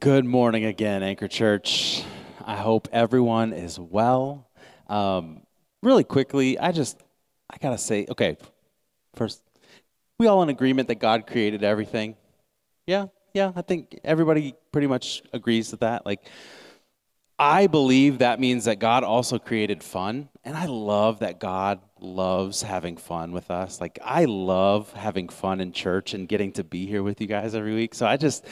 Good morning again, Anchor Church. I hope everyone is well. Um, really quickly, I just, I gotta say, okay, first, we all in agreement that God created everything? Yeah, yeah, I think everybody pretty much agrees with that. Like, I believe that means that God also created fun, and I love that God loves having fun with us. Like, I love having fun in church and getting to be here with you guys every week. So I just,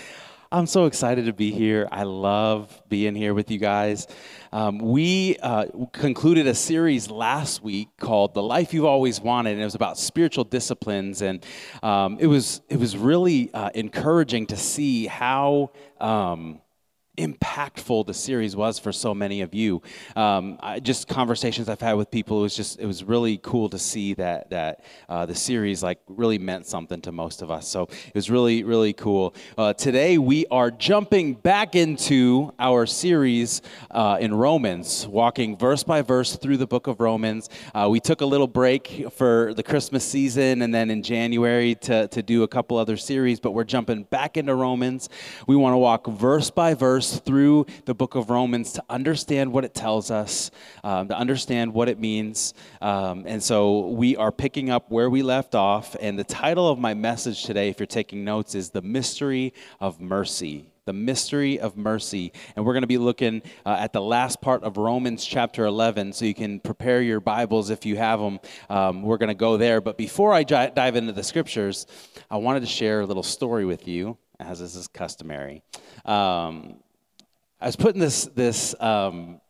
I'm so excited to be here. I love being here with you guys. Um, we uh, concluded a series last week called "The Life You've Always Wanted," and it was about spiritual disciplines. And um, it was it was really uh, encouraging to see how. Um, impactful the series was for so many of you. Um, I, just conversations I've had with people, it was just it was really cool to see that that uh, the series like really meant something to most of us. So it was really really cool. Uh, today we are jumping back into our series uh, in Romans, walking verse by verse through the book of Romans. Uh, we took a little break for the Christmas season, and then in January to to do a couple other series, but we're jumping back into Romans. We want to walk verse by verse through the book of Romans to understand what it tells us, um, to understand what it means. Um, and so we are picking up where we left off. And the title of my message today, if you're taking notes, is The Mystery of Mercy the mystery of mercy. And we're going to be looking uh, at the last part of Romans chapter 11, so you can prepare your Bibles if you have them. Um, we're going to go there. But before I j- dive into the scriptures, I wanted to share a little story with you, as is customary. Um, I was putting this this um,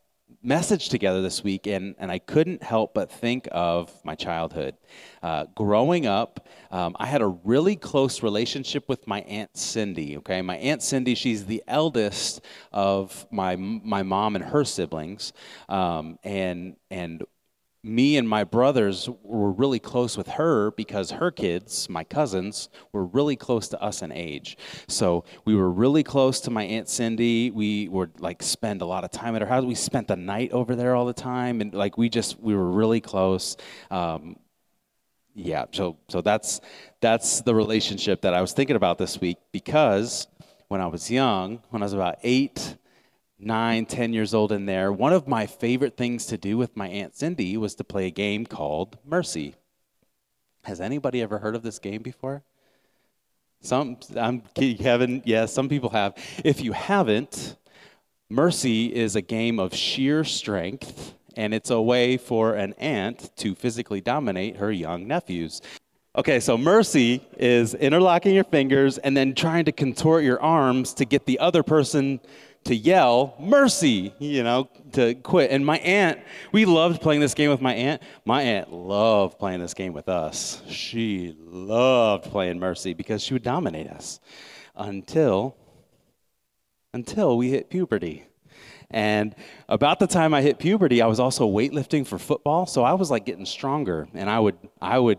message together this week, and, and I couldn't help but think of my childhood. Uh, growing up, um, I had a really close relationship with my aunt Cindy. Okay, my aunt Cindy, she's the eldest of my my mom and her siblings, um, and and me and my brothers were really close with her because her kids, my cousins, were really close to us in age. So we were really close to my Aunt Cindy. We would like spend a lot of time at her house. We spent the night over there all the time. And like we just, we were really close. Um, yeah, so, so that's, that's the relationship that I was thinking about this week because when I was young, when I was about eight, nine, ten years old in there, one of my favorite things to do with my Aunt Cindy was to play a game called Mercy. Has anybody ever heard of this game before? Some, I'm Kevin, yes, yeah, some people have. If you haven't, Mercy is a game of sheer strength, and it's a way for an aunt to physically dominate her young nephews. Okay, so mercy is interlocking your fingers and then trying to contort your arms to get the other person to yell mercy you know to quit. And my aunt we loved playing this game with my aunt. My aunt loved playing this game with us. She loved playing mercy because she would dominate us until until we hit puberty. And about the time i hit puberty i was also weightlifting for football so i was like getting stronger and i would i would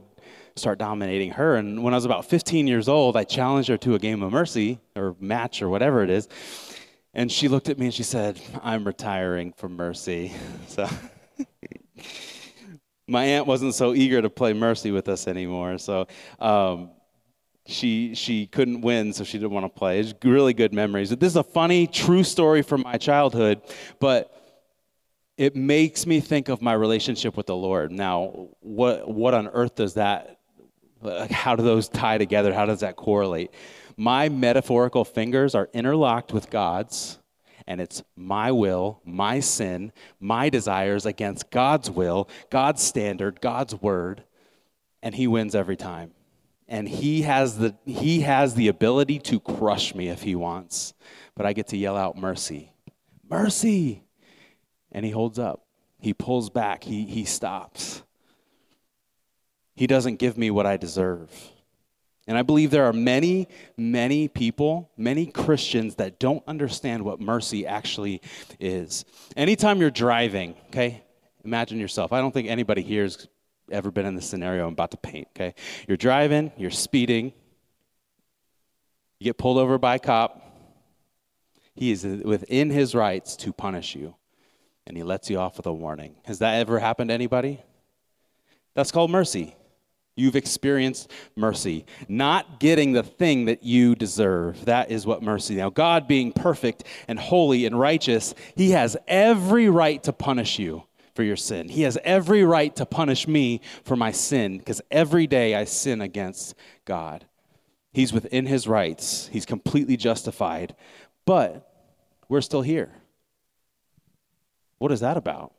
start dominating her. And when i was about 15 years old i challenged her to a game of mercy or match or whatever it is and she looked at me and she said, I'm retiring from Mercy. So my aunt wasn't so eager to play Mercy with us anymore. So um, she, she couldn't win, so she didn't want to play. It's really good memories. This is a funny, true story from my childhood, but it makes me think of my relationship with the Lord. Now, what, what on earth does that, how do those tie together? How does that correlate? My metaphorical fingers are interlocked with God's, and it's my will, my sin, my desires against God's will, God's standard, God's word, and He wins every time. And he has the he has the ability to crush me if he wants, but I get to yell out mercy, mercy, and he holds up. He pulls back. He he stops. He doesn't give me what I deserve. And I believe there are many, many people, many Christians that don't understand what mercy actually is. Anytime you're driving, okay, imagine yourself. I don't think anybody here has ever been in this scenario I'm about to paint, okay? You're driving, you're speeding, you get pulled over by a cop. He is within his rights to punish you, and he lets you off with a warning. Has that ever happened to anybody? That's called mercy. You've experienced mercy, not getting the thing that you deserve. That is what mercy. Now, God being perfect and holy and righteous, He has every right to punish you for your sin. He has every right to punish me for my sin because every day I sin against God. He's within His rights, He's completely justified, but we're still here. What is that about?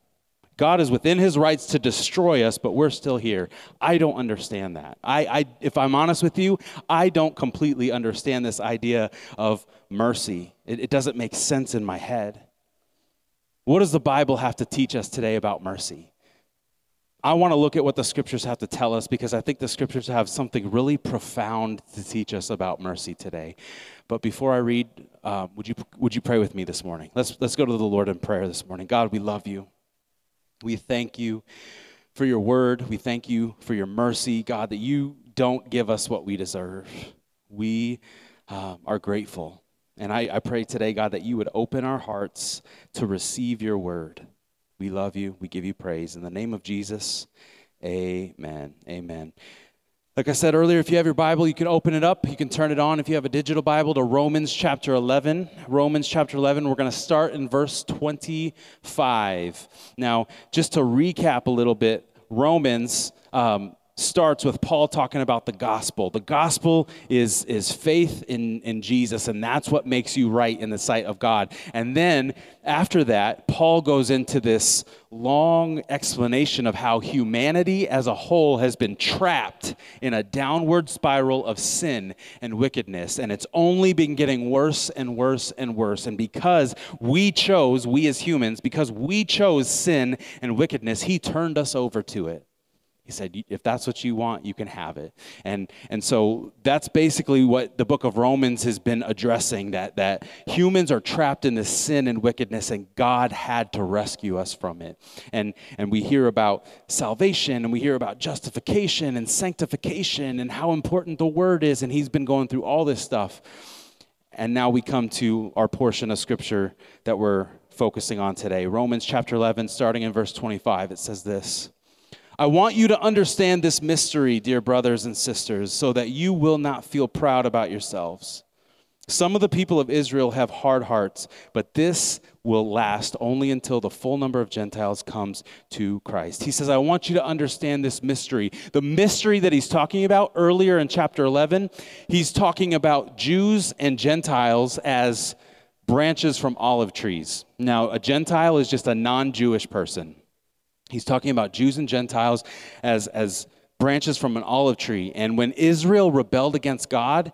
God is within his rights to destroy us, but we're still here. I don't understand that. I, I, if I'm honest with you, I don't completely understand this idea of mercy. It, it doesn't make sense in my head. What does the Bible have to teach us today about mercy? I want to look at what the scriptures have to tell us because I think the scriptures have something really profound to teach us about mercy today. But before I read, uh, would, you, would you pray with me this morning? Let's, let's go to the Lord in prayer this morning. God, we love you. We thank you for your word. We thank you for your mercy, God, that you don't give us what we deserve. We uh, are grateful. And I, I pray today, God, that you would open our hearts to receive your word. We love you. We give you praise. In the name of Jesus, amen. Amen. Like I said earlier, if you have your Bible, you can open it up. You can turn it on if you have a digital Bible to Romans chapter 11. Romans chapter 11, we're going to start in verse 25. Now, just to recap a little bit, Romans um, starts with Paul talking about the gospel. The gospel is, is faith in, in Jesus, and that's what makes you right in the sight of God. And then after that, Paul goes into this long explanation of how humanity as a whole has been trapped in a downward spiral of sin and wickedness. And it's only been getting worse and worse and worse. And because we chose, we as humans, because we chose sin and wickedness, he turned us over to it. He said, if that's what you want, you can have it. And, and so that's basically what the book of Romans has been addressing that, that humans are trapped in this sin and wickedness, and God had to rescue us from it. And, and we hear about salvation, and we hear about justification and sanctification, and how important the word is. And he's been going through all this stuff. And now we come to our portion of scripture that we're focusing on today Romans chapter 11, starting in verse 25. It says this. I want you to understand this mystery, dear brothers and sisters, so that you will not feel proud about yourselves. Some of the people of Israel have hard hearts, but this will last only until the full number of Gentiles comes to Christ. He says, I want you to understand this mystery. The mystery that he's talking about earlier in chapter 11, he's talking about Jews and Gentiles as branches from olive trees. Now, a Gentile is just a non Jewish person. He's talking about Jews and Gentiles as, as branches from an olive tree. And when Israel rebelled against God,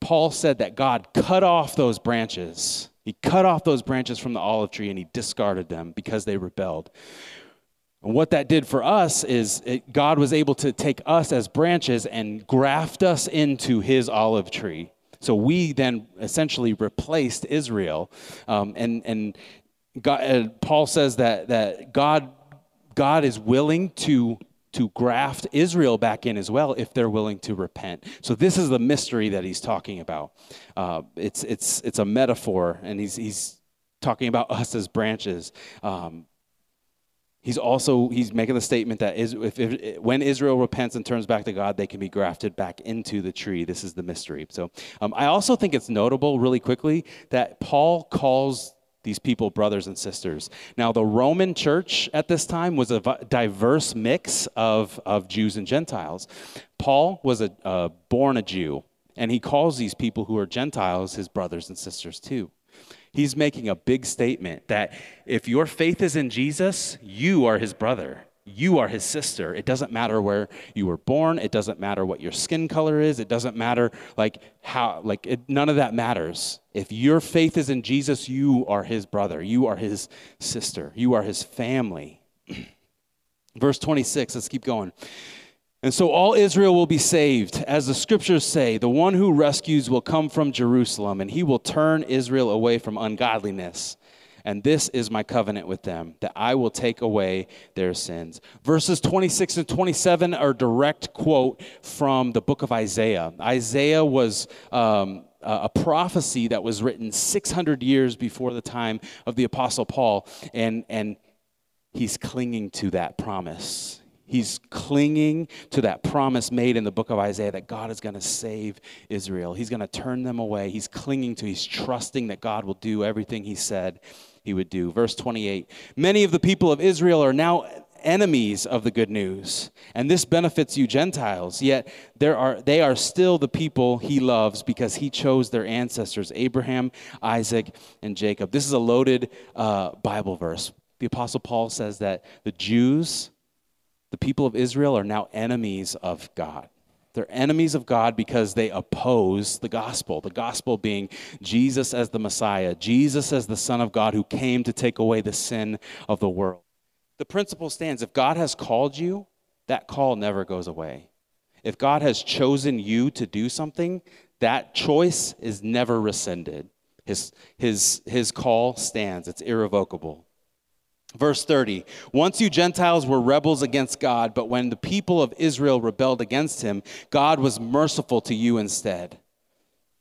Paul said that God cut off those branches. He cut off those branches from the olive tree and he discarded them because they rebelled. And what that did for us is it, God was able to take us as branches and graft us into his olive tree. So we then essentially replaced Israel. Um, and and God, uh, Paul says that, that God God is willing to to graft Israel back in as well if they're willing to repent. So this is the mystery that he's talking about. Uh, it's it's it's a metaphor, and he's he's talking about us as branches. Um, he's also he's making the statement that is, if, if, when Israel repents and turns back to God, they can be grafted back into the tree. This is the mystery. So um, I also think it's notable, really quickly, that Paul calls these people brothers and sisters. Now, the Roman church at this time was a diverse mix of, of Jews and Gentiles. Paul was a, uh, born a Jew, and he calls these people who are Gentiles his brothers and sisters too. He's making a big statement that if your faith is in Jesus, you are his brother you are his sister. It doesn't matter where you were born. It doesn't matter what your skin color is. It doesn't matter like how like it, none of that matters. If your faith is in Jesus, you are his brother. You are his sister. You are his family. Verse 26, let's keep going. And so all Israel will be saved. As the scriptures say, the one who rescues will come from Jerusalem, and he will turn Israel away from ungodliness and this is my covenant with them, that I will take away their sins. Verses 26 and 27 are direct quote from the book of Isaiah. Isaiah was um, a prophecy that was written 600 years before the time of the Apostle Paul, and, and he's clinging to that promise. He's clinging to that promise made in the book of Isaiah that God is going to save Israel. He's going to turn them away. He's clinging to, he's trusting that God will do everything he said he would do. Verse 28 Many of the people of Israel are now enemies of the good news, and this benefits you Gentiles. Yet there are, they are still the people he loves because he chose their ancestors, Abraham, Isaac, and Jacob. This is a loaded uh, Bible verse. The Apostle Paul says that the Jews, the people of Israel, are now enemies of God. They're enemies of God because they oppose the gospel. The gospel being Jesus as the Messiah, Jesus as the Son of God who came to take away the sin of the world. The principle stands if God has called you, that call never goes away. If God has chosen you to do something, that choice is never rescinded. His, his, his call stands, it's irrevocable. Verse 30 Once you Gentiles were rebels against God, but when the people of Israel rebelled against him, God was merciful to you instead.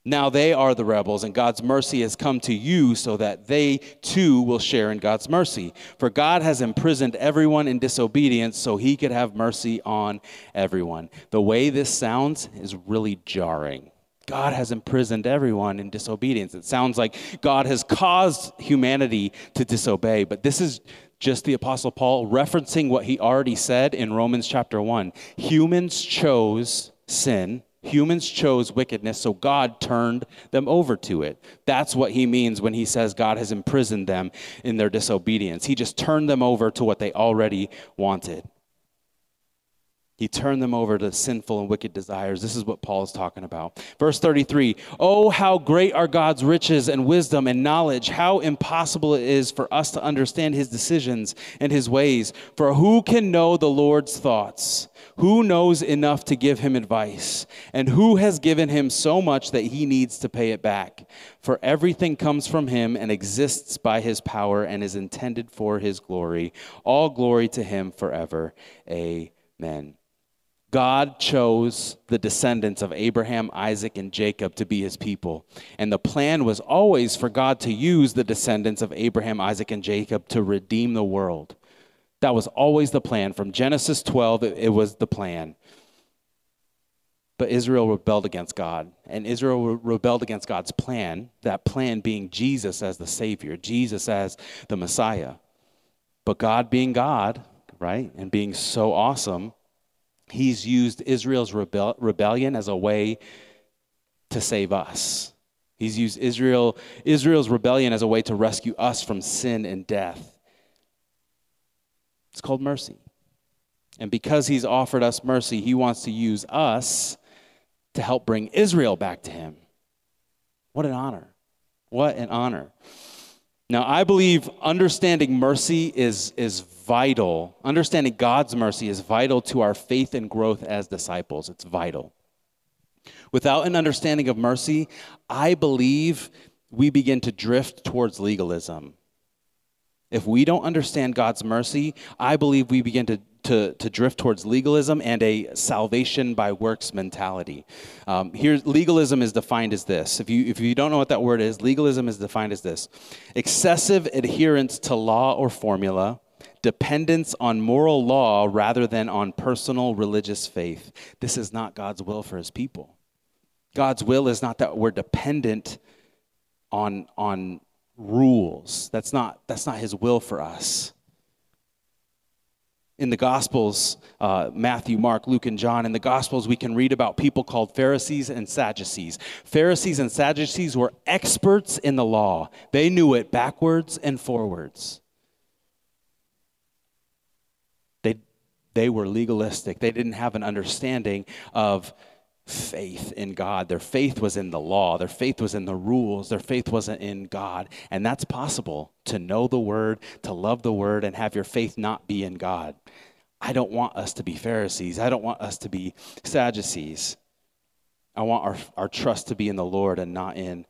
Now they are the rebels, and God's mercy has come to you so that they too will share in God's mercy. For God has imprisoned everyone in disobedience so he could have mercy on everyone. The way this sounds is really jarring. God has imprisoned everyone in disobedience. It sounds like God has caused humanity to disobey, but this is just the Apostle Paul referencing what he already said in Romans chapter 1. Humans chose sin Humans chose wickedness, so God turned them over to it. That's what he means when he says God has imprisoned them in their disobedience. He just turned them over to what they already wanted. He turned them over to sinful and wicked desires. This is what Paul is talking about. Verse 33 Oh, how great are God's riches and wisdom and knowledge! How impossible it is for us to understand his decisions and his ways. For who can know the Lord's thoughts? Who knows enough to give him advice? And who has given him so much that he needs to pay it back? For everything comes from him and exists by his power and is intended for his glory. All glory to him forever. Amen. God chose the descendants of Abraham, Isaac, and Jacob to be his people. And the plan was always for God to use the descendants of Abraham, Isaac, and Jacob to redeem the world. That was always the plan. From Genesis 12, it, was the plan. But Israel rebelled against God, and Israel rebelled against God's plan, that plan being Jesus as the Savior, Jesus as the Messiah. But God being God, right, and being so awesome, he's used Israel's rebel- rebellion as a way to save us. He's used Israel, Israel's rebellion as a way to rescue us from sin and death. It's called mercy. And because he's offered us mercy, he wants to use us to help bring Israel back to him. What an honor. What an honor. Now, I believe understanding mercy is, is vital. Understanding God's mercy is vital to our faith and growth as disciples. It's vital. Without an understanding of mercy, I believe we begin to drift towards legalism. If we don't understand God's mercy, I believe we begin to to, to drift towards legalism and a salvation by works mentality. Um, here, legalism is defined as this. If you, if you don't know what that word is, legalism is defined as this excessive adherence to law or formula, dependence on moral law rather than on personal religious faith. This is not God's will for his people. God's will is not that we're dependent on, on rules. That's not, that's not his will for us in the Gospels, uh, Matthew, Mark, Luke, and John, in the Gospels, we can read about people called Pharisees and Sadducees. Pharisees and Sadducees were experts in the law, they knew it backwards and forwards. They, they were legalistic, they didn't have an understanding of faith in God. Their faith was in the law, their faith was in the rules, their faith wasn't in God. And that's possible to know the word, to love the word, and have your faith not be in God. I don't want us to be Pharisees. I don't want us to be Sadducees. I want our, our trust to be in the Lord and not in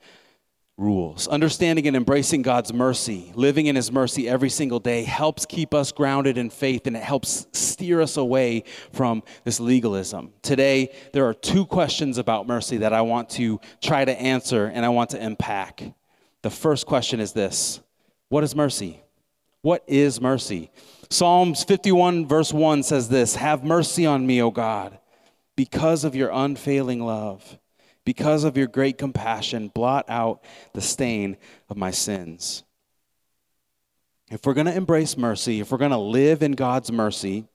rules. Understanding and embracing God's mercy, living in His mercy every single day, helps keep us grounded in faith and it helps steer us away from this legalism. Today, there are two questions about mercy that I want to try to answer and I want to unpack. The first question is this What is mercy? What is mercy? Psalms 51, verse 1 says this Have mercy on me, O God, because of your unfailing love. Because of your great compassion, blot out the stain of my sins. If we're going to embrace mercy, if we're going to live in God's mercy,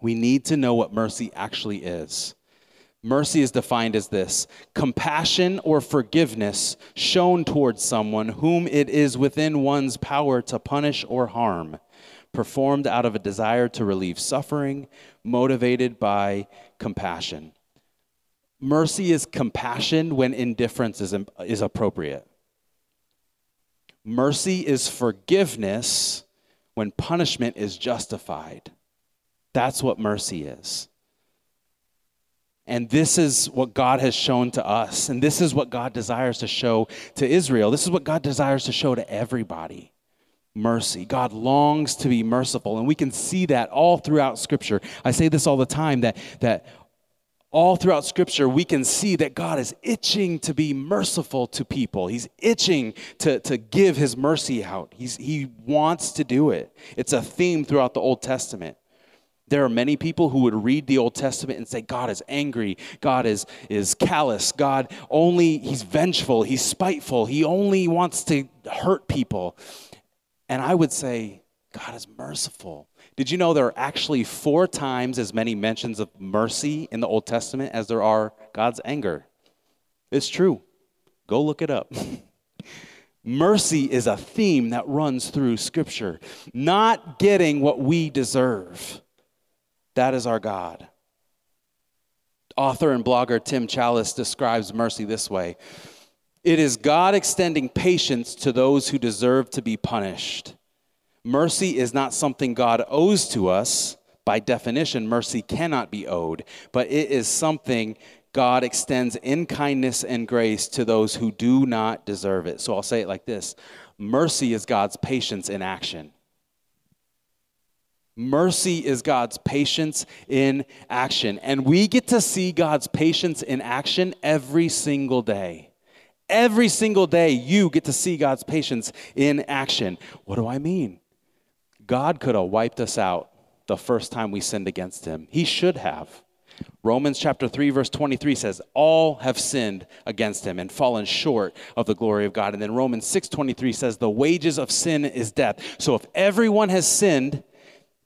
we need to know what mercy actually is. Mercy is defined as this compassion or forgiveness shown towards someone whom it is within one's power to punish or harm, performed out of a desire to relieve suffering, motivated by compassion. Mercy is compassion when indifference is, is appropriate. Mercy is forgiveness when punishment is justified. That's what mercy is. And this is what God has shown to us. And this is what God desires to show to Israel. This is what God desires to show to everybody mercy. God longs to be merciful. And we can see that all throughout Scripture. I say this all the time that, that all throughout Scripture, we can see that God is itching to be merciful to people. He's itching to, to give His mercy out. He's, he wants to do it. It's a theme throughout the Old Testament. There are many people who would read the Old Testament and say, God is angry, God is, is callous, God only, he's vengeful, he's spiteful, he only wants to hurt people. And I would say, God is merciful. Did you know there are actually four times as many mentions of mercy in the Old Testament as there are God's anger? It's true. Go look it up. mercy is a theme that runs through Scripture. Not getting what we deserve that is our God. Author and blogger Tim Challies describes mercy this way It is God extending patience to those who deserve to be punished. Mercy is not something God owes to us. By definition, mercy cannot be owed, but it is something God extends in kindness and grace to those who do not deserve it. So I'll say it like this Mercy is God's patience in action. Mercy is God's patience in action. And we get to see God's patience in action every single day. Every single day, you get to see God's patience in action. What do I mean? God could have wiped us out the first time we sinned against him. He should have. Romans chapter 3 verse 23 says all have sinned against him and fallen short of the glory of God. And then Romans 6:23 says the wages of sin is death. So if everyone has sinned,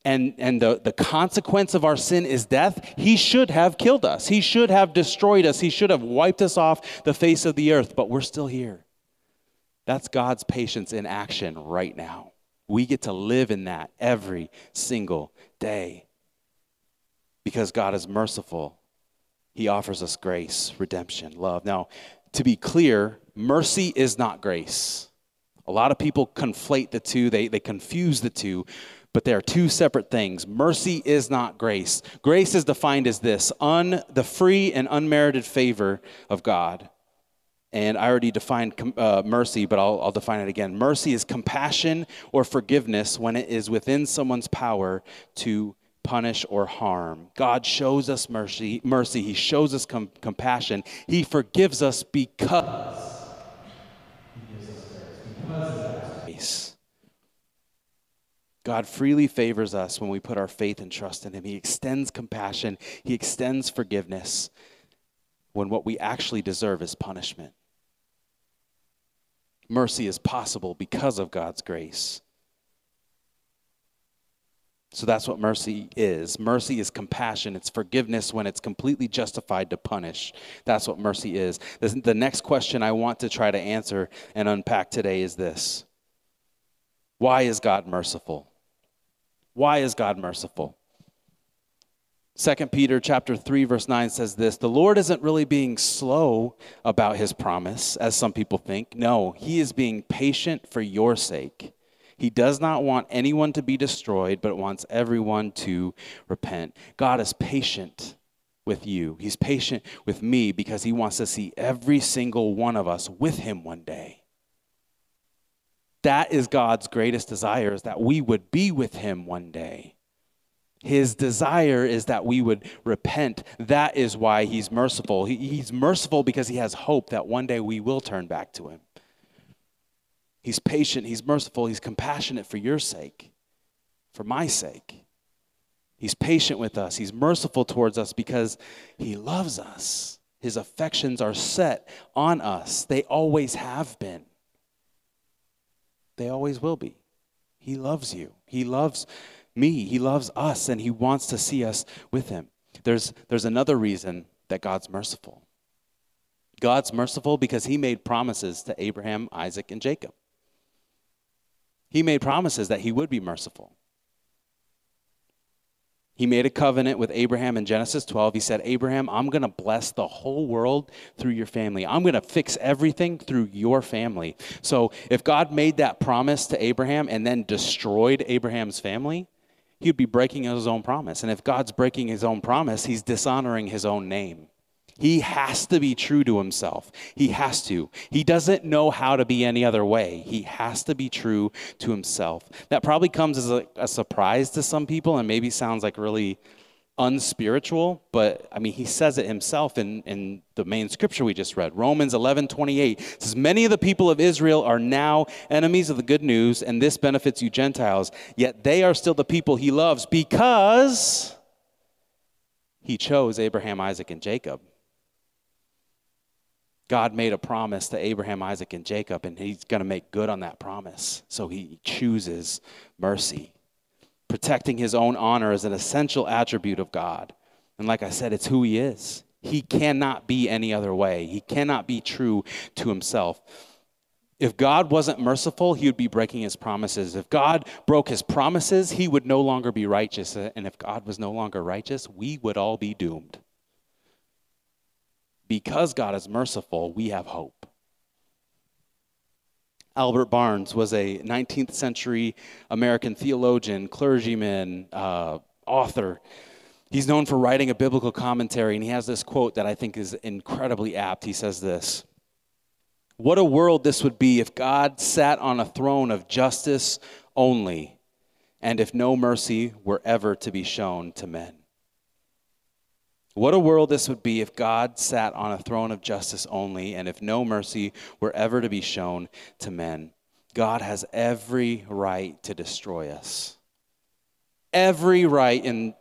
and, and the, the consequence of our sin is death, he should have killed us. He should have destroyed us. He should have wiped us off the face of the earth, but we're still here. That's God's patience in action right now. We get to live in that every single day because God is merciful. He offers us grace, redemption, love. Now, to be clear, mercy is not grace. A lot of people conflate the two, they, they confuse the two but they are two separate things. Mercy is not grace. Grace is defined as this un, the free and unmerited favor of God. And I already defined uh, mercy, but I'll, I'll define it again. Mercy is compassion or forgiveness when it is within someone's power to punish or harm. God shows us mercy. Mercy. He shows us com- compassion. He forgives us because. God freely favors us when we put our faith and trust in Him. He extends compassion, He extends forgiveness when what we actually deserve is punishment. Mercy is possible because of God's grace. So that's what mercy is. Mercy is compassion. It's forgiveness when it's completely justified to punish. That's what mercy is. The next question I want to try to answer and unpack today is this Why is God merciful? Why is God merciful? 2 Peter chapter 3 verse 9 says this, the Lord isn't really being slow about his promise as some people think. No, he is being patient for your sake. He does not want anyone to be destroyed, but wants everyone to repent. God is patient with you. He's patient with me because he wants to see every single one of us with him one day. That is God's greatest desire, is that we would be with him one day. His desire is that we would repent. That is why he's merciful. He, he's merciful because he has hope that one day we will turn back to him. He's patient, He's merciful, He's compassionate for your sake, for my sake. He's patient with us, He's merciful towards us because He loves us. His affections are set on us, they always have been, they always will be. He loves you, He loves me, He loves us, and He wants to see us with Him. There's, there's another reason that God's merciful. God's merciful because He made promises to Abraham, Isaac, and Jacob. He made promises that He would be merciful. He made a covenant with Abraham in Genesis 12. He said, Abraham, I'm going to bless the whole world through your family. I'm going to fix everything through your family. So if God made that promise to Abraham and then destroyed Abraham's family, he would be breaking his own promise. And if God's breaking his own promise, he's dishonoring his own name. He has to be true to himself. He has to. He doesn't know how to be any other way. He has to be true to himself. That probably comes as a, a surprise to some people and maybe sounds like really unspiritual, but I mean, he says it himself in, in the main scripture we just read. Romans 11 28 says, Many of the people of Israel are now enemies of the good news, and this benefits you Gentiles, yet they are still the people he loves because he chose Abraham, Isaac, and Jacob. God made a promise to Abraham, Isaac, and Jacob, and he's going to make good on that promise. So he chooses mercy. Protecting his own honor is an essential attribute of God. And like I said, it's who he is. He cannot be any other way, he cannot be true to himself. If God wasn't merciful, he would be breaking his promises. If God broke his promises, he would no longer be righteous. And if God was no longer righteous, we would all be doomed because God is merciful, we have hope. Albert Barnes was a 19th century American theologian, clergyman, uh, author. He's known for writing a biblical commentary, and he has this quote that I think is incredibly apt. He says this What a world this would be if God sat on a throne of justice only, and if no mercy were ever to be shown to men. What a world this would be if God sat on a throne of justice only and if no mercy were ever to be shown to men. God has every right to destroy us. Every right in,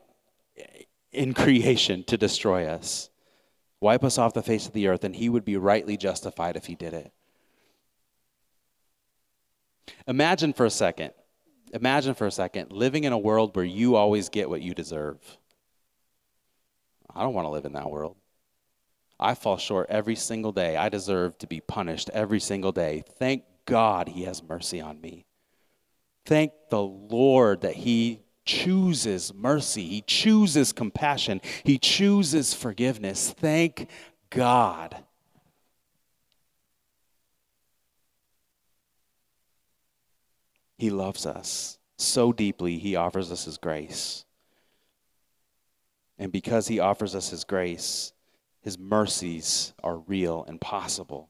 in creation to destroy us. Wipe us off the face of the earth, and he would be rightly justified if he did it. Imagine for a second, imagine for a second living in a world where you always get what you deserve. I don't want to live in that world. I fall short every single day. I deserve to be punished every single day. Thank God he has mercy on me. Thank the Lord that he chooses mercy. He chooses compassion. He chooses forgiveness. Thank God. He loves us so deeply, he offers us his grace. And because he offers us his grace, his mercies are real and possible.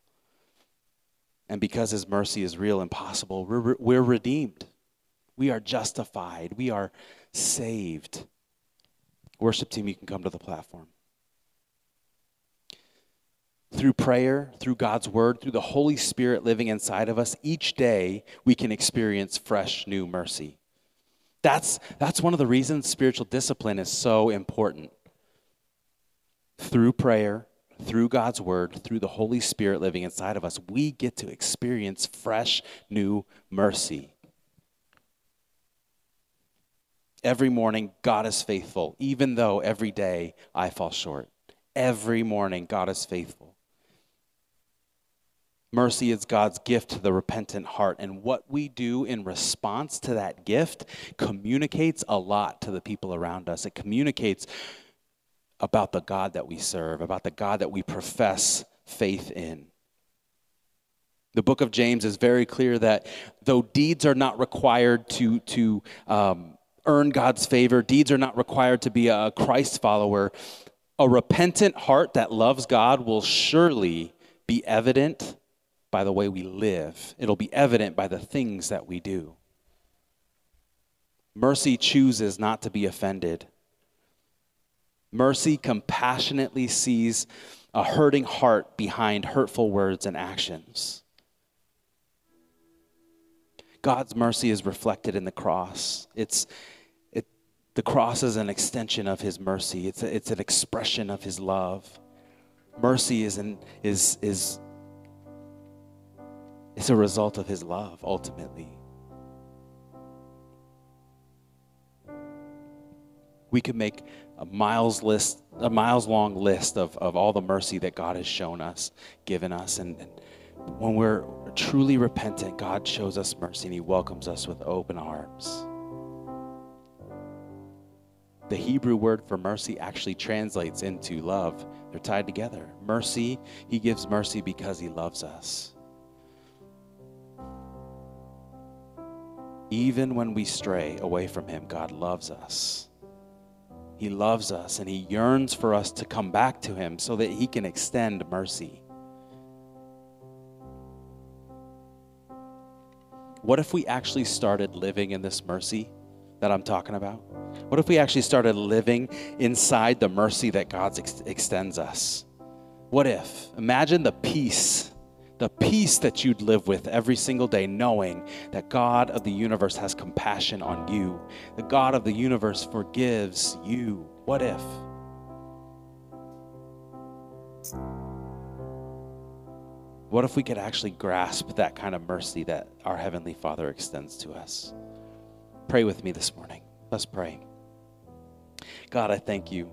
And because his mercy is real and possible, we're, we're redeemed. We are justified. We are saved. Worship team, you can come to the platform. Through prayer, through God's word, through the Holy Spirit living inside of us, each day we can experience fresh new mercy. That's, that's one of the reasons spiritual discipline is so important. Through prayer, through God's word, through the Holy Spirit living inside of us, we get to experience fresh, new mercy. Every morning, God is faithful, even though every day I fall short. Every morning, God is faithful. Mercy is God's gift to the repentant heart. And what we do in response to that gift communicates a lot to the people around us. It communicates about the God that we serve, about the God that we profess faith in. The book of James is very clear that though deeds are not required to, to um, earn God's favor, deeds are not required to be a Christ follower, a repentant heart that loves God will surely be evident by the way we live, it'll be evident by the things that we do. Mercy chooses not to be offended. Mercy compassionately sees a hurting heart behind hurtful words and actions. God's mercy is reflected in the cross. It's it, the cross is an extension of His mercy. It's a, it's an expression of His love. Mercy is an, is is it's a result of His love ultimately. We could make a miles list, a miles long list of, of all the mercy that God has shown us, given us, and, and when we're truly repentant, God shows us mercy and He welcomes us with open arms. The Hebrew word for mercy actually translates into love. They're tied together. Mercy, He gives mercy because He loves us. Even when we stray away from Him, God loves us. He loves us and He yearns for us to come back to Him so that He can extend mercy. What if we actually started living in this mercy that I'm talking about? What if we actually started living inside the mercy that God ex- extends us? What if? Imagine the peace, the peace that you'd live with every single day, knowing that God of the universe has compassion on you, the God of the universe forgives you. What if? What if we could actually grasp that kind of mercy that our Heavenly Father extends to us? Pray with me this morning. Let's pray. God, I thank you.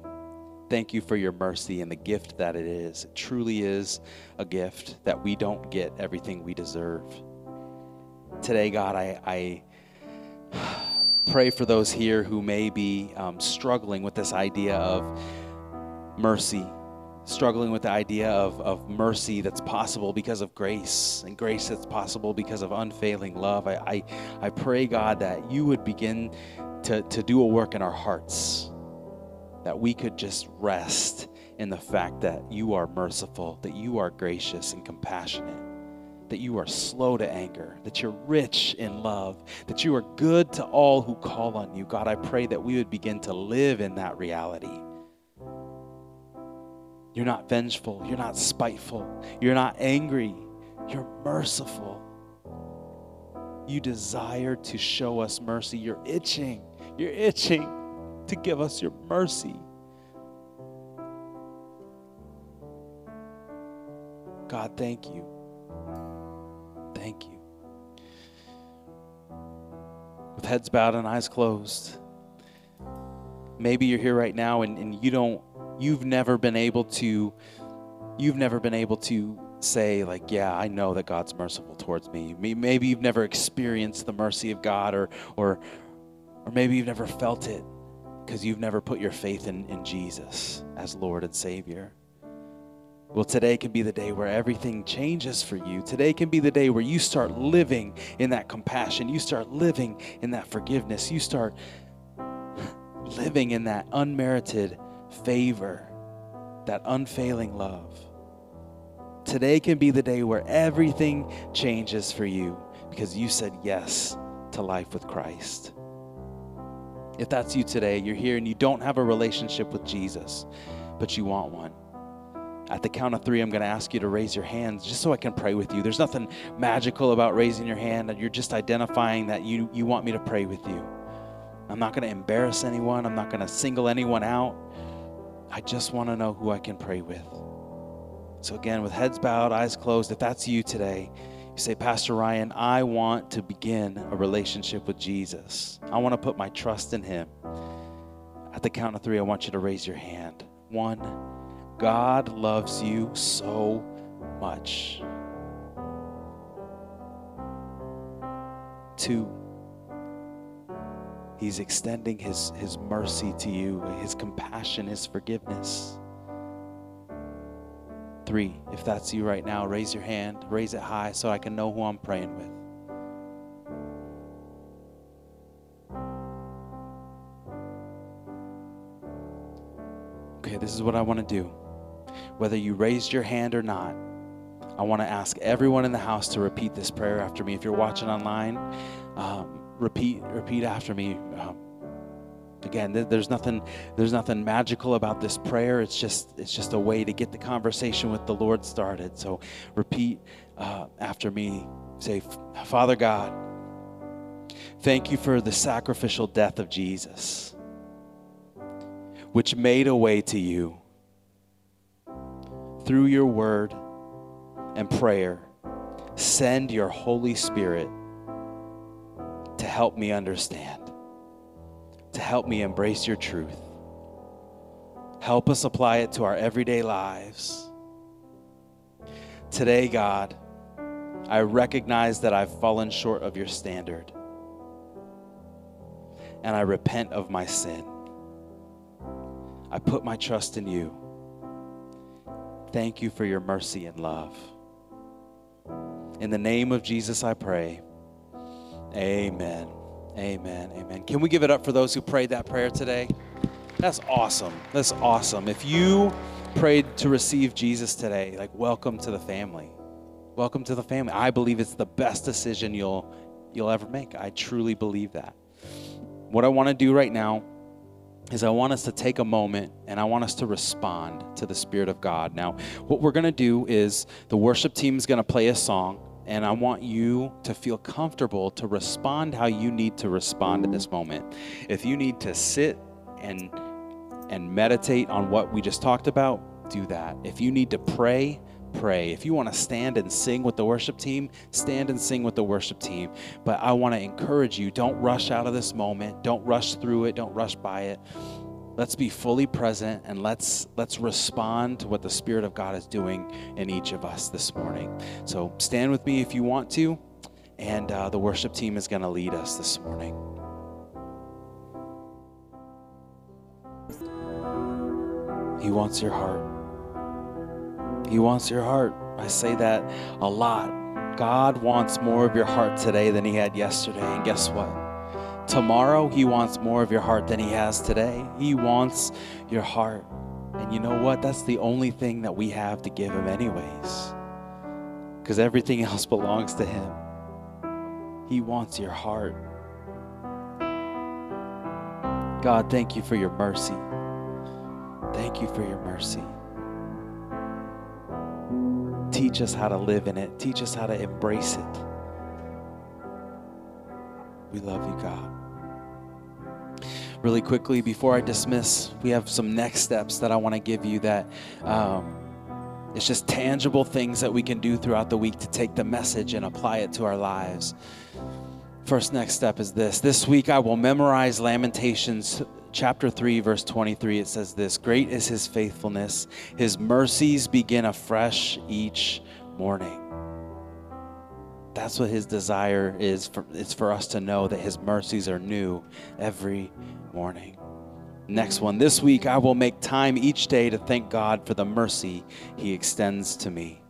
Thank you for your mercy and the gift that it is. It truly is a gift that we don't get everything we deserve. Today, God, I, I pray for those here who may be um, struggling with this idea of mercy struggling with the idea of, of mercy that's possible because of grace and grace that's possible because of unfailing love. I, I, I pray, God, that you would begin to, to do a work in our hearts, that we could just rest in the fact that you are merciful, that you are gracious and compassionate. That you are slow to anger, that you're rich in love, that you are good to all who call on you. God, I pray that we would begin to live in that reality you're not vengeful. You're not spiteful. You're not angry. You're merciful. You desire to show us mercy. You're itching. You're itching to give us your mercy. God, thank you. Thank you. With heads bowed and eyes closed, maybe you're here right now and, and you don't you've never been able to you've never been able to say like yeah i know that god's merciful towards me maybe you've never experienced the mercy of god or or or maybe you've never felt it because you've never put your faith in, in jesus as lord and savior well, today can be the day where everything changes for you. Today can be the day where you start living in that compassion. You start living in that forgiveness. You start living in that unmerited favor, that unfailing love. Today can be the day where everything changes for you because you said yes to life with Christ. If that's you today, you're here and you don't have a relationship with Jesus, but you want one. At the count of three, I'm going to ask you to raise your hands just so I can pray with you. There's nothing magical about raising your hand, and you're just identifying that you, you want me to pray with you. I'm not going to embarrass anyone, I'm not going to single anyone out. I just want to know who I can pray with. So, again, with heads bowed, eyes closed, if that's you today, you say, Pastor Ryan, I want to begin a relationship with Jesus. I want to put my trust in Him. At the count of three, I want you to raise your hand. One, God loves you so much. Two, He's extending his, his mercy to you, his compassion, his forgiveness. Three, if that's you right now, raise your hand, raise it high so I can know who I'm praying with. Okay, this is what I want to do. Whether you raised your hand or not, I want to ask everyone in the house to repeat this prayer after me. If you're watching online, um, repeat repeat after me. Um, again, there's nothing there's nothing magical about this prayer. It's just it's just a way to get the conversation with the Lord started. So repeat uh, after me. Say, Father God, Thank you for the sacrificial death of Jesus, which made a way to you through your word and prayer. Send your Holy Spirit to help me understand, to help me embrace your truth. Help us apply it to our everyday lives. Today, God, I recognize that I've fallen short of your standard. And I repent of my sin. I put my trust in you. Thank you for your mercy and love. In the name of Jesus, I pray. Amen. Amen. Amen. Can we give it up for those who prayed that prayer today? That's awesome. That's awesome. If you prayed to receive Jesus today, like welcome to the family. Welcome to the family. I believe it's the best decision you'll you'll ever make. I truly believe that. What I want to do right now is I want us to take a moment and I want us to respond to the Spirit of God. Now, what we're going to do is the worship team is going to play a song, and I want you to feel comfortable to respond how you need to respond in this moment. If you need to sit and and meditate on what we just talked about, do that. If you need to pray, pray. If you want to stand and sing with the worship team, stand and sing with the worship team. But I want to encourage you don't rush out of this moment. Don't rush through it. Don't rush by it. Let's be fully present and let's let's respond to what the Spirit of God is doing in each of us this morning. So stand with me if you want to, and uh, the worship team is going to lead us this morning. He wants your heart. He wants your heart. I say that a lot. God wants more of your heart today than He had yesterday. And guess what? Tomorrow, He wants more of your heart than He has today. He wants your heart. And you know what? That's the only thing that we have to give Him, anyways. Because everything else belongs to Him. He wants your heart. God, thank you for your mercy. Thank you for your mercy. Teach us how to live in it. Teach us how to embrace it. We love you, God. Really quickly, before I dismiss, we have some next steps that I want to give you that um, it's just tangible things that we can do throughout the week to take the message and apply it to our lives. First next step is this. This week I will memorize Lamentations chapter 3, verse 23, it says this Great is his faithfulness, his mercies begin afresh each morning. That's what his desire is for, it's for us to know that his mercies are new every morning. Next one, this week I will make time each day to thank God for the mercy he extends to me.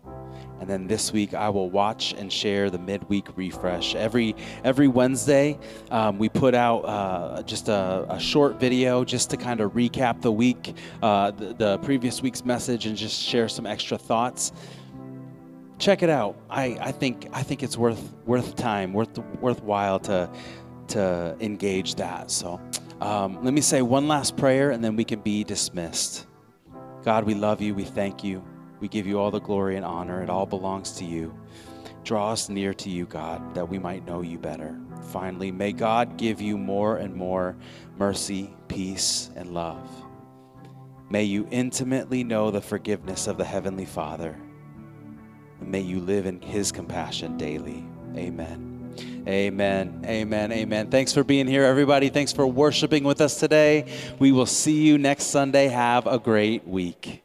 And then this week, I will watch and share the midweek refresh. Every every Wednesday, um, we put out uh, just a, a, short video just to kind of recap the week, uh, the, the previous week's message, and just share some extra thoughts. Check it out. I, I think I think it's worth worth time, worth worthwhile to to engage that. So, um, let me say one last prayer, and then we can be dismissed. God, we love you. We thank you. We give you all the glory and honor. It all belongs to you. Draw us near to you, God, that we might know you better. Finally, may God give you more and more mercy, peace, and love. May you intimately know the forgiveness of the Heavenly Father. And may you live in His compassion daily. Amen. Amen. Amen. Amen. Thanks for being here, everybody. Thanks for worshiping with us today. We will see you next Sunday. Have a great week.